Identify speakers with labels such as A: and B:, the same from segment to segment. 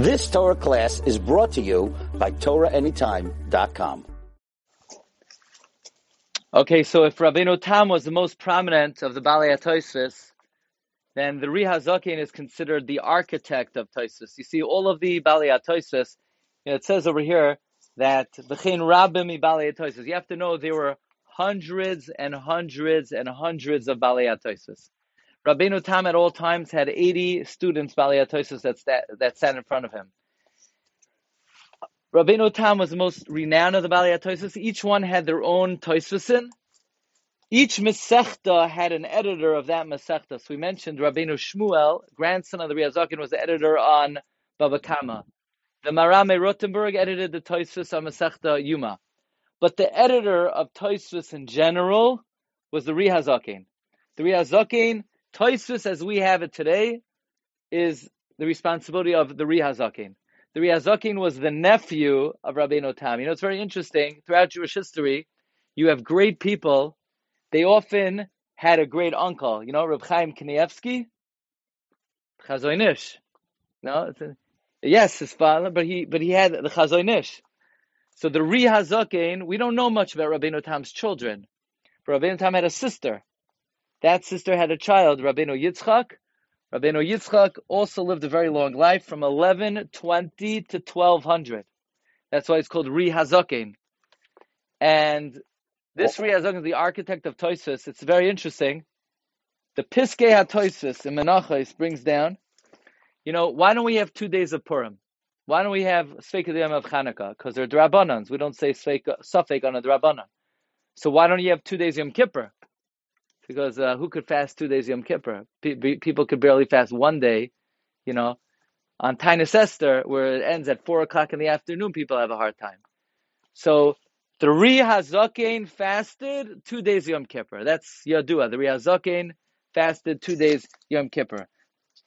A: This Torah class is brought to you by TorahAnytime.com.
B: Okay, so if Rabbeinu Tam was the most prominent of the Balei Toisvis, then the Ri Hazakin is considered the architect of Toisvis. You see, all of the Balei Toisvis, you know, it says over here that B'chein Rabbim Balei Toisvis. You have to know there were hundreds and hundreds and hundreds of Balei Toisvis. Rabbeinu Tam at all times had 80 students, Balei Toisvis, that, that sat in front of him. Rabbeinu Tam was the most renowned of the Balei Toisus. Each one had their own Toisusin. Each Masechta had an editor of that Masechta. So we mentioned Rabbeinu Shmuel, grandson of the Riazakin, was the editor on Baba Kama. The Maharam Rottenberg edited the Toisus on Masechta Yuma. But the editor of Toisus in general was the Rihazakin. The Rihazakin, Toisus as we have it today, is the responsibility of the Rihazakin the Riazakin was the nephew of Rabbeinu Tam. You know, it's very interesting. Throughout Jewish history, you have great people. They often had a great uncle. You know, Reb Chaim Kanievsky, Chazon Ish. No, a, yes, his father, but he but he had the Chazon Ish. So the Rihazakin, we don't know much about Rabbeinu Tam's children. But Rabbeinu Tam had a sister. That sister had a child, Rabbeinu Yitzchak, Rabbeinu Yitzchak also lived a very long life from 1120 to 1200. That's why it's called Rihazakin. And this Ri Hazakin is the architect of Toisus. It's very interesting. The Piskei HaToisus in Menachos brings down, you know, why don't we have two days of Purim? Why don't we have Sveika Yom of Chanukah? Because they're Drabanans. We don't say Safek on a Drabanan. So why don't you have two days of Yom Kippur? Because uh, who could fast two days Yom Kippur? P- people could barely fast one day, you know. On Tainus Esther, where it ends at four o'clock in the afternoon, people have a hard time. So the Ri Hazaken fasted two days Yom Kippur. That's Yadua. The Ri Hazaken fasted two days Yom Kippur.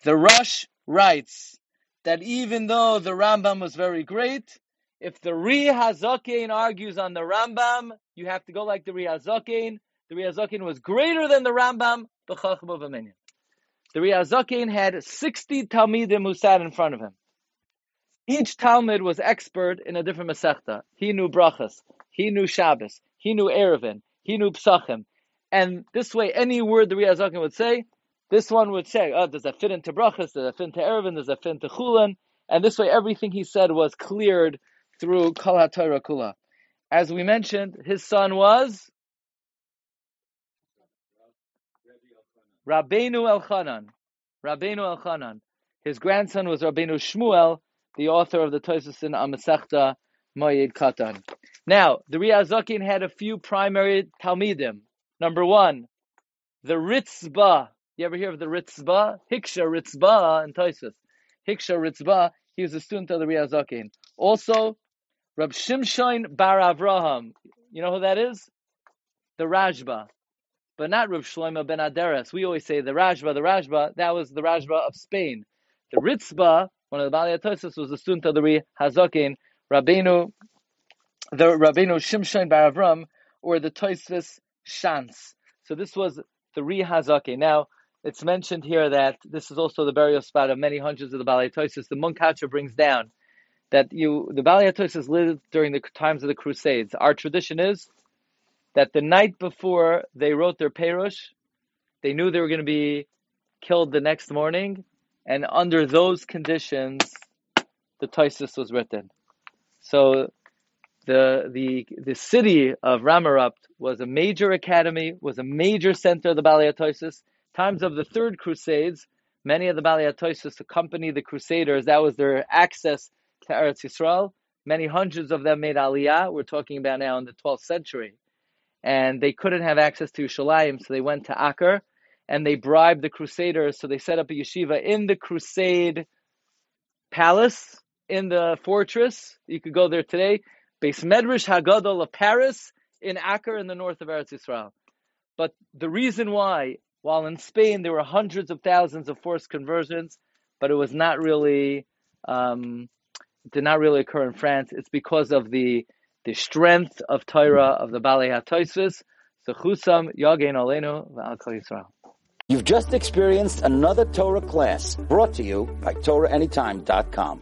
B: The Rush writes that even though the Rambam was very great, if the Ri Hazaken argues on the Rambam, you have to go like the Ri Hazaken the Riazakin was greater than the Rambam, the Chacham of Aminyan. The Riazakin had 60 Talmidim who sat in front of him. Each Talmud was expert in a different Masechta. He knew Brachas, he knew Shabbos, he knew Eruvin, he knew Psachim. And this way, any word the Riazakin would say, this one would say, oh, does that fit into Brachas, does that fit into Eruvin, does that fit into Chulin? And this way, everything he said was cleared through Kol HaTorah Kula. As we mentioned, his son was Rabbeinu Elchanan. Rabbeinu Elchanan. His grandson was Rabbeinu Shmuel, the author of the Tosus in Amasechta Moyed Katan. Now, the Riazakin had a few primary Talmidim. Number one, the Ritzba. You ever hear of the Ritzba? Hiksha Ritzba in Tosus. Hiksha Ritzba, he was a student of the Riazakin. Also, Rab Shimshon Bar Avraham. You know who that is? The Rashba but not Rav Shlomo ben Aderes. We always say the Rashba, the Rashba, that was the Rashba of Spain. The Ritzba, one of the Bali Atosis, was the student of the Ri Hazakin, Rabbeinu, the Rabbeinu Shimshon Bar Avram, or the Toisvis Shans. So this was the Ri Hazakin. Now, it's mentioned here that this is also the burial spot of many hundreds of the Bali Toisis. The Munkacha brings down that you the Bali Toisis lived during the times of the Crusades. Our tradition is that the night before they wrote their Perush, they knew they were going to be killed the next morning, and under those conditions, the Toisus was written. So the the the city of Ramerupt was a major academy, was a major center of the Balei Toisus. Times of the Third Crusades, many of the Balei Toisus accompanied the Crusaders. That was their access to Eretz Yisrael. Many hundreds of them made Aliyah. We're talking about now in the 12th century and they couldn't have access to Yerushalayim, so they went to Acre, and they bribed the Crusaders, so they set up a yeshiva in the Crusade palace, in the fortress. You could go there today. Beis Medrash Hagadol of Paris, in Acre, in the north of Eretz Yisrael. But the reason why, while in Spain there were hundreds of thousands of forced conversions, but it was not really, um, did not really occur in France, it's because of the the strength of Torah of the Balei HaToisvis. Zechusam Yagein Aleinu V'al Yisrael.
A: You've just experienced another Torah class brought to you by TorahAnytime.com.